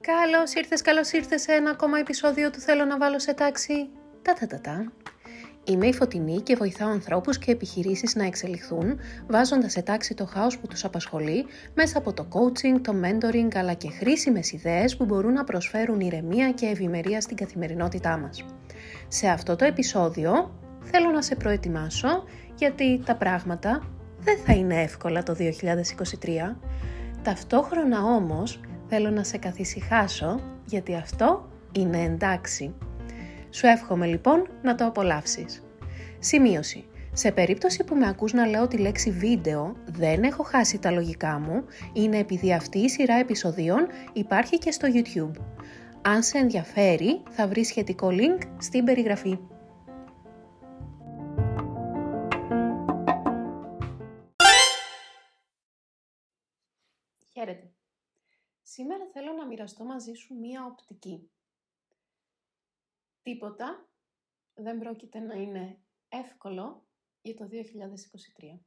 Καλώς ήρθες, καλώς ήρθες σε ένα ακόμα επεισόδιο του Θέλω να βάλω σε τάξη. Τα τα τα τα. Είμαι η Φωτεινή και βοηθάω ανθρώπους και επιχειρήσεις να εξελιχθούν, βάζοντας σε τάξη το χάος που τους απασχολεί μέσα από το coaching, το mentoring, αλλά και χρήσιμες ιδέες που μπορούν να προσφέρουν ηρεμία και ευημερία στην καθημερινότητά μας. Σε αυτό το επεισόδιο θέλω να σε προετοιμάσω γιατί τα πράγματα δεν θα είναι εύκολα το 2023. Ταυτόχρονα όμως θέλω να σε καθησυχάσω γιατί αυτό είναι εντάξει. Σου εύχομαι λοιπόν να το απολαύσεις. Σημείωση. Σε περίπτωση που με ακούς να λέω τη λέξη βίντεο, δεν έχω χάσει τα λογικά μου, είναι επειδή αυτή η σειρά επεισοδίων υπάρχει και στο YouTube. Αν σε ενδιαφέρει, θα βρεις σχετικό link στην περιγραφή. Χαίρετε. Σήμερα θέλω να μοιραστώ μαζί σου μία οπτική. Τίποτα δεν πρόκειται να είναι εύκολο για το 2023.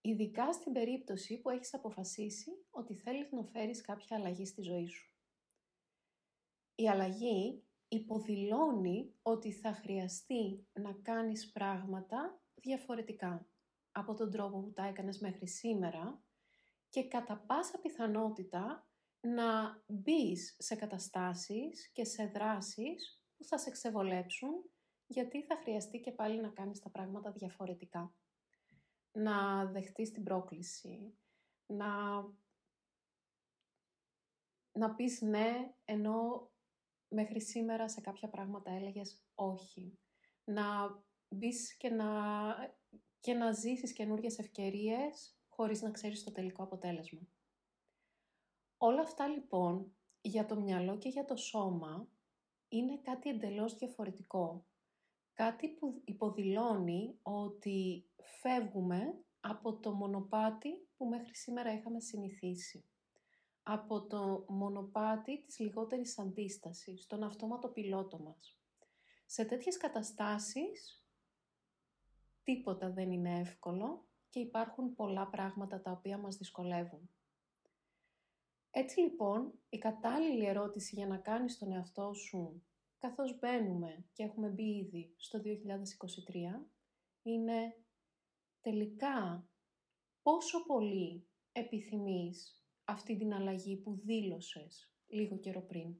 Ειδικά στην περίπτωση που έχεις αποφασίσει ότι θέλεις να φέρεις κάποια αλλαγή στη ζωή σου. Η αλλαγή υποδηλώνει ότι θα χρειαστεί να κάνεις πράγματα διαφορετικά από τον τρόπο που τα έκανες μέχρι σήμερα και κατά πάσα πιθανότητα να μπεις σε καταστάσεις και σε δράσεις που θα σε ξεβολέψουν γιατί θα χρειαστεί και πάλι να κάνεις τα πράγματα διαφορετικά. Να δεχτείς την πρόκληση, να, να πεις ναι ενώ μέχρι σήμερα σε κάποια πράγματα έλεγες όχι. Να μπεις και να, και να ζήσεις καινούργιες ευκαιρίες χωρίς να ξέρεις το τελικό αποτέλεσμα. Όλα αυτά λοιπόν για το μυαλό και για το σώμα είναι κάτι εντελώς διαφορετικό. Κάτι που υποδηλώνει ότι φεύγουμε από το μονοπάτι που μέχρι σήμερα είχαμε συνηθίσει. Από το μονοπάτι της λιγότερης αντίστασης, τον αυτόματο πιλότο μας. Σε τέτοιες καταστάσεις τίποτα δεν είναι εύκολο και υπάρχουν πολλά πράγματα τα οποία μας δυσκολεύουν. Έτσι λοιπόν, η κατάλληλη ερώτηση για να κάνεις τον εαυτό σου, καθώς μπαίνουμε και έχουμε μπει ήδη στο 2023, είναι τελικά πόσο πολύ επιθυμείς αυτή την αλλαγή που δήλωσες λίγο καιρό πριν.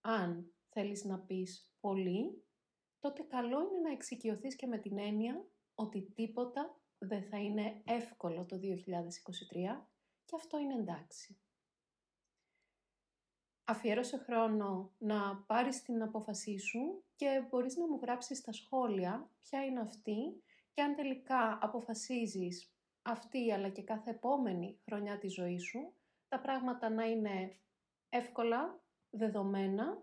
Αν θέλεις να πεις πολύ, τότε καλό είναι να εξοικειωθείς και με την έννοια ότι τίποτα δεν θα είναι εύκολο το 2023 και αυτό είναι εντάξει. Αφιέρωσε χρόνο να πάρεις την απόφασή σου και μπορείς να μου γράψεις στα σχόλια ποια είναι αυτή και αν τελικά αποφασίζεις αυτή αλλά και κάθε επόμενη χρονιά της ζωής σου τα πράγματα να είναι εύκολα, δεδομένα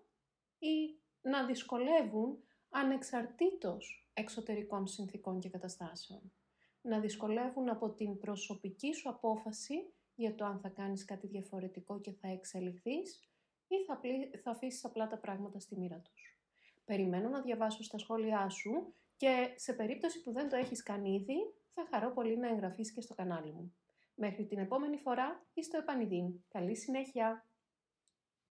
ή να δυσκολεύουν ανεξαρτήτως εξωτερικών συνθήκων και καταστάσεων. Να δυσκολεύουν από την προσωπική σου απόφαση για το αν θα κάνεις κάτι διαφορετικό και θα εξελιχθείς ή θα, θα αφήσεις απλά τα πράγματα στη μοίρα τους. Περιμένω να διαβάσω στα σχόλιά σου και σε περίπτωση που δεν το έχεις κάνει ήδη, θα χαρώ πολύ να εγγραφείς και στο κανάλι μου. Μέχρι την επόμενη φορά, στο επανειδήν. Καλή συνέχεια!